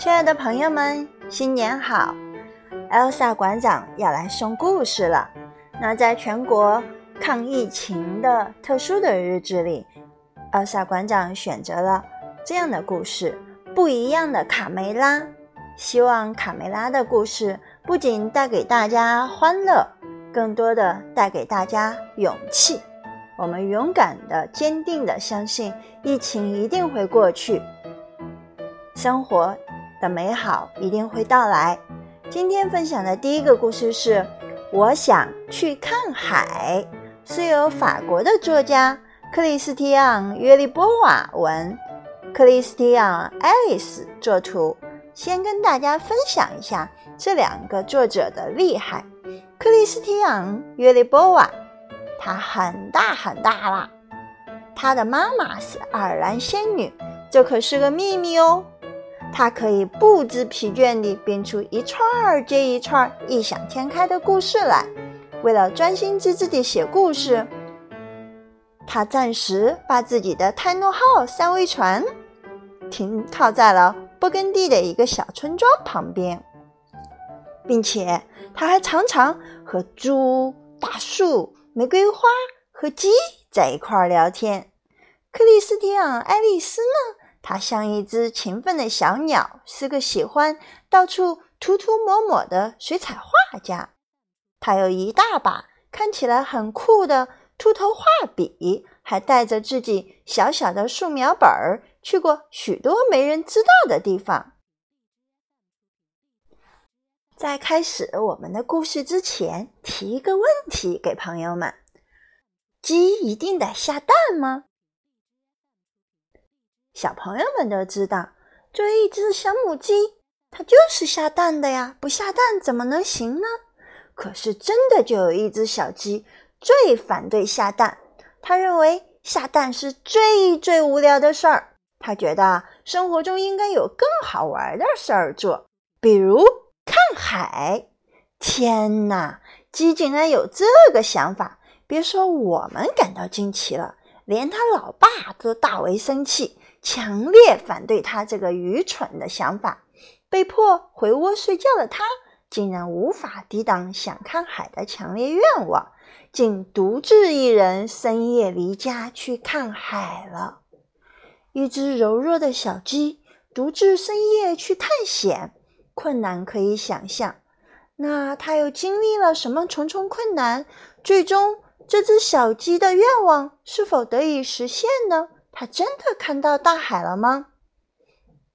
亲爱的朋友们，新年好！Elsa 馆长要来送故事了。那在全国抗疫情的特殊的日子里，Elsa 馆长选择了这样的故事：不一样的卡梅拉。希望卡梅拉的故事不仅带给大家欢乐，更多的带给大家勇气。我们勇敢的、坚定的相信，疫情一定会过去，生活。的美好一定会到来。今天分享的第一个故事是《我想去看海》，是由法国的作家克里斯蒂昂·约利波瓦文，克里斯蒂昂·爱丽丝作图。先跟大家分享一下这两个作者的厉害。克里斯蒂昂·约利波瓦，他很大很大啦，他的妈妈是爱尔兰仙女，这可是个秘密哦。他可以不知疲倦地编出一串儿接一串儿异想天开的故事来。为了专心致志地写故事，他暂时把自己的泰诺号三桅船停靠在了勃艮第的一个小村庄旁边，并且他还常常和猪、大树、玫瑰花和鸡在一块儿聊天。克里斯蒂昂·爱丽丝呢？它像一只勤奋的小鸟，是个喜欢到处涂涂抹抹的水彩画家。他有一大把看起来很酷的秃头画笔，还带着自己小小的素描本儿，去过许多没人知道的地方。在开始我们的故事之前，提一个问题给朋友们：鸡一定得下蛋吗？小朋友们都知道，作为一只小母鸡，它就是下蛋的呀，不下蛋怎么能行呢？可是真的就有一只小鸡最反对下蛋，它认为下蛋是最最无聊的事儿。它觉得生活中应该有更好玩的事儿做，比如看海。天哪，鸡竟然有这个想法！别说我们感到惊奇了，连他老爸都大为生气。强烈反对他这个愚蠢的想法，被迫回窝睡觉的他，竟然无法抵挡想看海的强烈愿望，竟独自一人深夜离家去看海了。一只柔弱的小鸡独自深夜去探险，困难可以想象。那它又经历了什么重重困难？最终，这只小鸡的愿望是否得以实现呢？它真的看到大海了吗？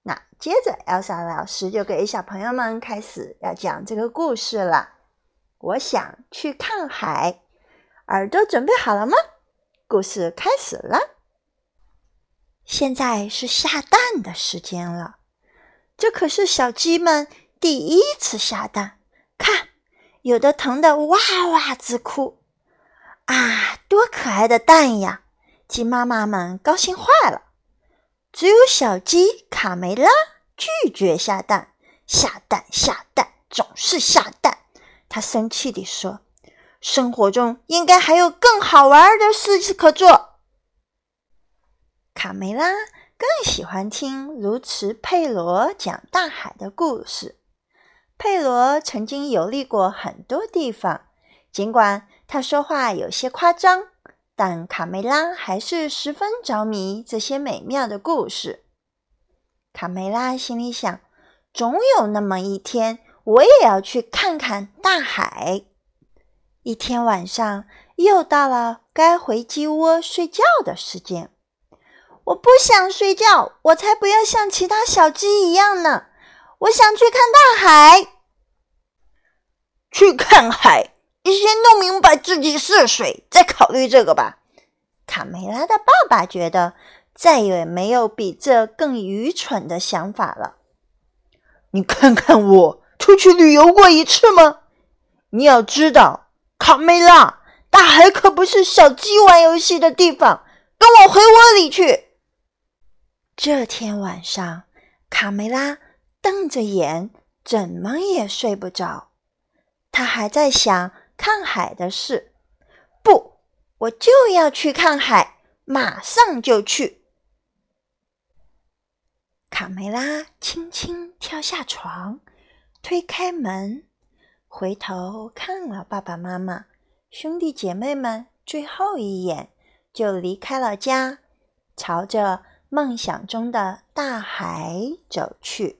那接着，Elsa 老师就给小朋友们开始要讲这个故事了。我想去看海，耳朵准备好了吗？故事开始了。现在是下蛋的时间了，这可是小鸡们第一次下蛋。看，有的疼得哇哇直哭，啊，多可爱的蛋呀！鸡妈妈们高兴坏了，只有小鸡卡梅拉拒绝下蛋。下蛋下蛋，总是下蛋。他生气地说：“生活中应该还有更好玩的事情可做。”卡梅拉更喜欢听卢茨佩罗讲大海的故事。佩罗曾经游历过很多地方，尽管他说话有些夸张。但卡梅拉还是十分着迷这些美妙的故事。卡梅拉心里想：总有那么一天，我也要去看看大海。一天晚上，又到了该回鸡窝睡觉的时间。我不想睡觉，我才不要像其他小鸡一样呢！我想去看大海，去看海。你先弄明白自己是谁，再考虑这个吧。卡梅拉的爸爸觉得再也没有比这更愚蠢的想法了。你看看我出去旅游过一次吗？你要知道，卡梅拉，大海可不是小鸡玩游戏的地方。跟我回窝里去。这天晚上，卡梅拉瞪着眼，怎么也睡不着。他还在想。看海的事，不，我就要去看海，马上就去。卡梅拉轻轻跳下床，推开门，回头看了爸爸妈妈、兄弟姐妹们最后一眼，就离开了家，朝着梦想中的大海走去。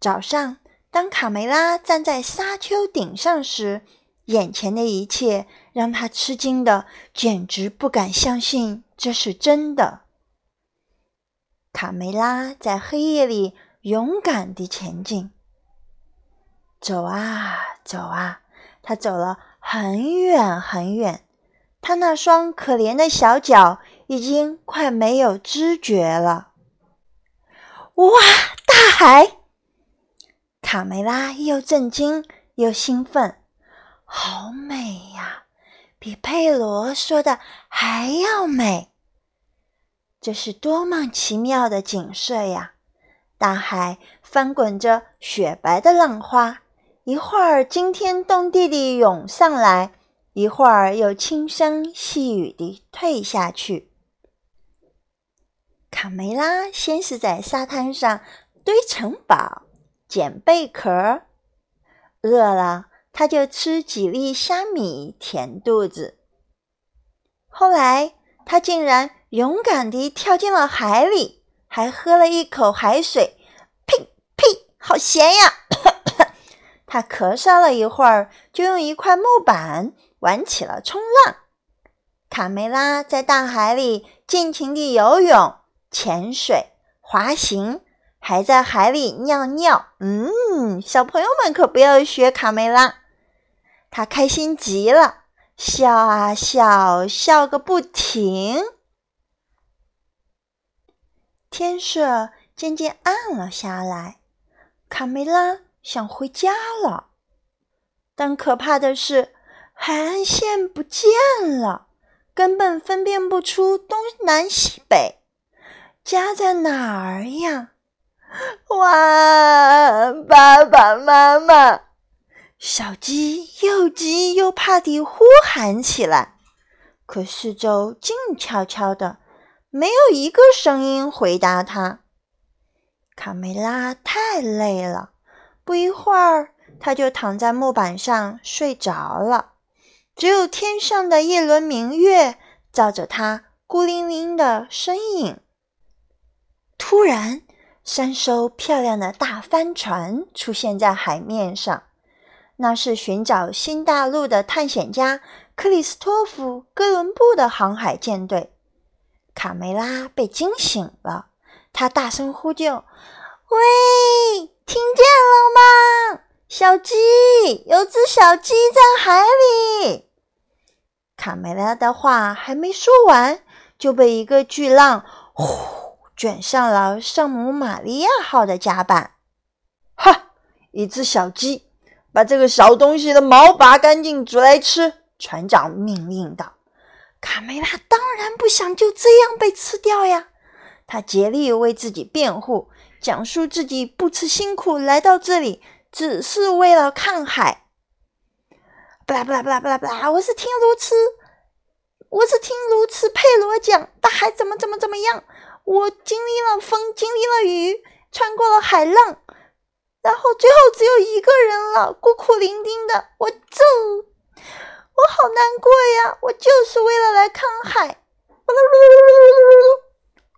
早上，当卡梅拉站在沙丘顶上时，眼前的一切让他吃惊的简直不敢相信这是真的。卡梅拉在黑夜里勇敢地前进，走啊走啊，他走了很远很远，他那双可怜的小脚已经快没有知觉了。哇，大海！卡梅拉又震惊又兴奋，好美呀，比佩罗说的还要美。这是多么奇妙的景色呀！大海翻滚着雪白的浪花，一会儿惊天动地地涌上来，一会儿又轻声细语地退下去。卡梅拉先是在沙滩上堆城堡、捡贝壳，饿了他就吃几粒虾米填肚子。后来他竟然。勇敢地跳进了海里，还喝了一口海水，呸呸，好咸呀！他咳嗽了一会儿，就用一块木板玩起了冲浪。卡梅拉在大海里尽情地游泳、潜水、滑行，还在海里尿尿。嗯，小朋友们可不要学卡梅拉，他开心极了，笑啊笑，笑个不停。天色渐渐暗了下来，卡梅拉想回家了，但可怕的是，海岸线不见了，根本分辨不出东南西北，家在哪儿呀？哇！爸爸妈妈，小鸡又急又怕地呼喊起来，可四周静悄悄的。没有一个声音回答它。卡梅拉太累了，不一会儿，它就躺在木板上睡着了。只有天上的一轮明月照着它孤零零的身影。突然，三艘漂亮的大帆船出现在海面上，那是寻找新大陆的探险家克里斯托弗·哥伦布的航海舰队。卡梅拉被惊醒了，他大声呼救：“喂，听见了吗？小鸡，有只小鸡在海里。”卡梅拉的话还没说完，就被一个巨浪呼卷上了圣母玛利亚号的甲板。哈！一只小鸡，把这个小东西的毛拔干净，煮来吃。船长命令道。卡梅拉当然不想就这样被吃掉呀！他竭力为自己辩护，讲述自己不辞辛苦来到这里，只是为了看海。巴拉巴拉巴拉巴拉巴拉！我是听卢茨，我是听卢茨佩罗讲，大海怎么怎么怎么样。我经历了风，经历了雨，穿过了海浪，然后最后只有一个人了，孤苦伶仃的，我就。我好难过呀！我就是为了来看海。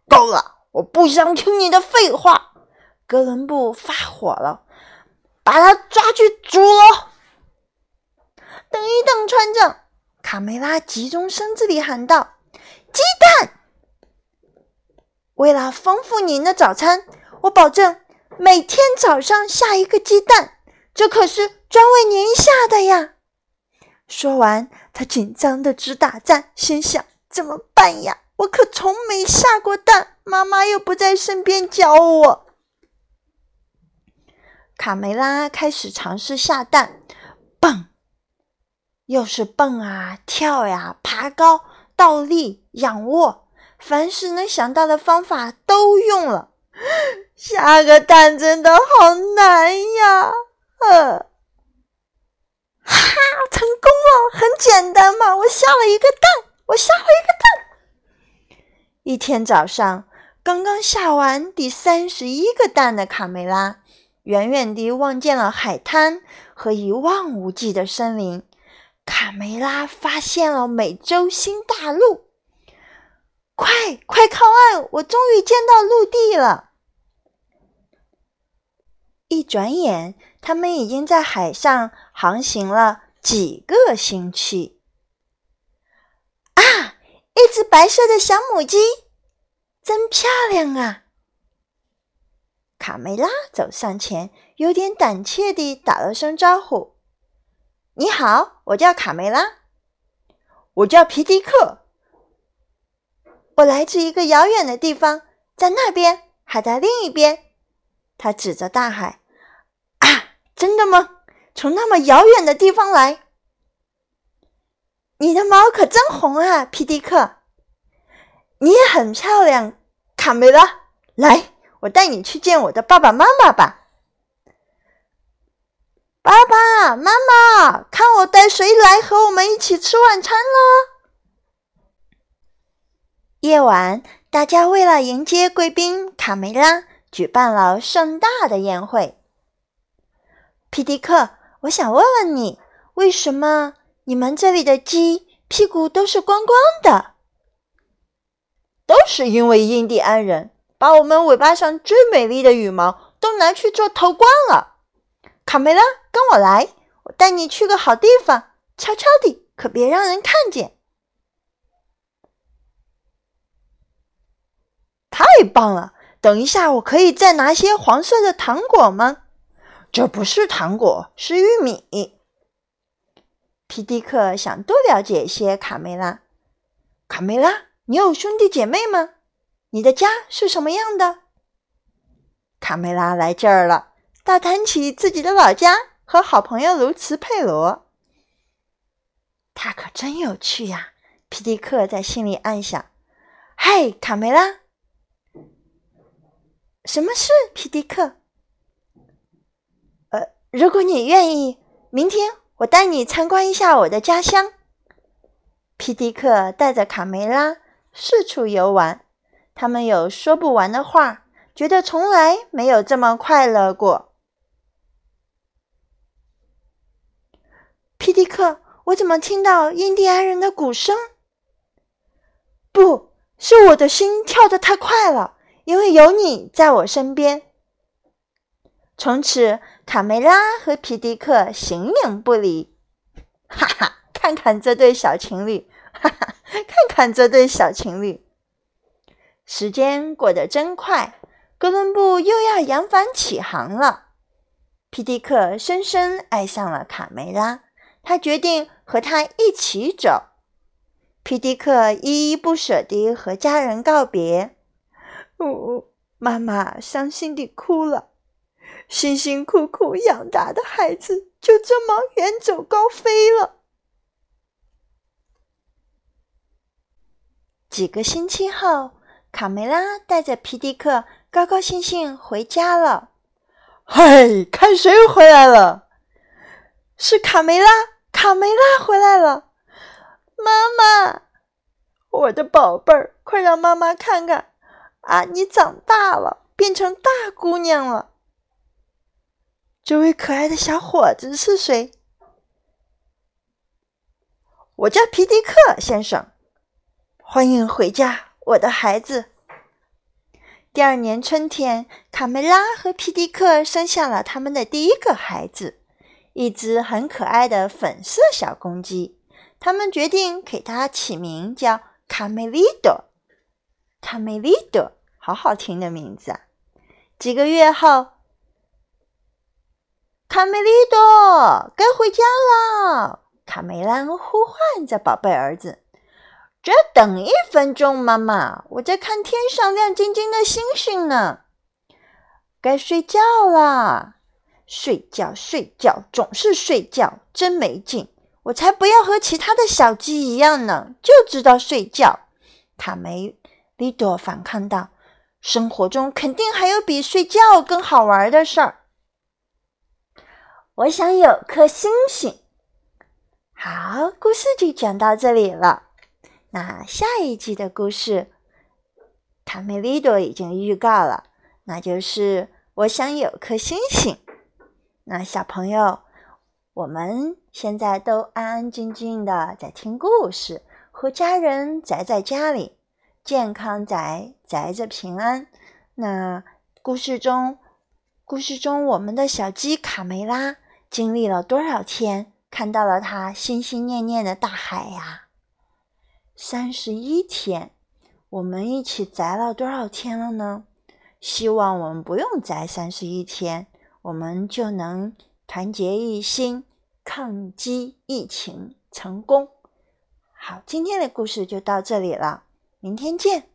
够了！我不想听你的废话。哥伦布发火了，把他抓去煮了。等一等，船长！卡梅拉急中生智地喊道：“鸡蛋！为了丰富您的早餐，我保证每天早上下一个鸡蛋。这可是专为您下的呀！”说完，他紧张的直打颤，心想：怎么办呀？我可从没下过蛋，妈妈又不在身边教我。卡梅拉开始尝试下蛋，蹦，又是蹦啊，跳呀，爬高、倒立、仰卧，凡是能想到的方法都用了。下个蛋真的好难呀！呃。哈，成功了！很简单嘛，我下了一个蛋，我下了一个蛋。一天早上，刚刚下完第三十一个蛋的卡梅拉，远远地望见了海滩和一望无际的森林。卡梅拉发现了美洲新大陆！快快靠岸！我终于见到陆地了。一转眼，他们已经在海上航行了几个星期。啊，一只白色的小母鸡！真漂亮啊！卡梅拉走上前，有点胆怯地打了声招呼：“你好，我叫卡梅拉。”“我叫皮迪克。”“我来自一个遥远的地方，在那边，海的另一边。”他指着大海。“啊，真的吗？从那么遥远的地方来？你的毛可真红啊，皮迪克！”你也很漂亮，卡梅拉。来，我带你去见我的爸爸妈妈吧。爸爸妈妈，看我带谁来和我们一起吃晚餐了。夜晚，大家为了迎接贵宾卡梅拉，举办了盛大的宴会。皮迪克，我想问问你，为什么你们这里的鸡屁股都是光光的？都是因为印第安人把我们尾巴上最美丽的羽毛都拿去做头冠了。卡梅拉，跟我来，我带你去个好地方，悄悄地，可别让人看见。太棒了！等一下，我可以再拿些黄色的糖果吗？这不是糖果，是玉米。皮迪克想多了解一些卡梅拉。卡梅拉。你有兄弟姐妹吗？你的家是什么样的？卡梅拉来这儿了，大谈起自己的老家和好朋友卢茨佩罗。他可真有趣呀！皮迪克在心里暗想：“嗨，卡梅拉，什么事？”皮迪克，呃，如果你愿意，明天我带你参观一下我的家乡。皮迪克带着卡梅拉。四处游玩，他们有说不完的话，觉得从来没有这么快乐过。皮迪克，我怎么听到印第安人的鼓声？不是我的心跳得太快了，因为有你在我身边。从此，卡梅拉和皮迪克形影不离。哈哈，看看这对小情侣。哈哈，看看这对小情侣，时间过得真快，哥伦布又要扬帆起航了。皮迪克深深爱上了卡梅拉，他决定和她一起走。皮迪克依依不舍地和家人告别，呜，妈妈伤心地哭了。辛辛苦苦养大的孩子就这么远走高飞了。几个星期后，卡梅拉带着皮迪克高高兴兴回家了。嗨，看谁回来了？是卡梅拉，卡梅拉回来了。妈妈，我的宝贝儿，快让妈妈看看啊！你长大了，变成大姑娘了。这位可爱的小伙子是谁？我叫皮迪克先生。欢迎回家，我的孩子。第二年春天，卡梅拉和皮迪克生下了他们的第一个孩子，一只很可爱的粉色小公鸡。他们决定给它起名叫卡梅利多。卡梅利多，好好听的名字啊！几个月后，卡梅利多该回家了。卡梅拉呼唤着宝贝儿子。只要等一分钟，妈妈，我在看天上亮晶晶的星星呢。该睡觉啦，睡觉睡觉，总是睡觉，真没劲。我才不要和其他的小鸡一样呢，就知道睡觉。卡梅利多反抗道：“生活中肯定还有比睡觉更好玩的事儿。我想有颗星星。”好，故事就讲到这里了。那下一集的故事卡梅利多已经预告了，那就是我想有颗星星。那小朋友，我们现在都安安静静的在听故事，和家人宅在家里，健康宅宅着平安。那故事中，故事中我们的小鸡卡梅拉经历了多少天，看到了它心心念念的大海呀？三十一天。我们一起宅了多少天了呢？希望我们不用宅三十一天，我们就能团结一心，抗击疫情成功。好，今天的故事就到这里了，明天见。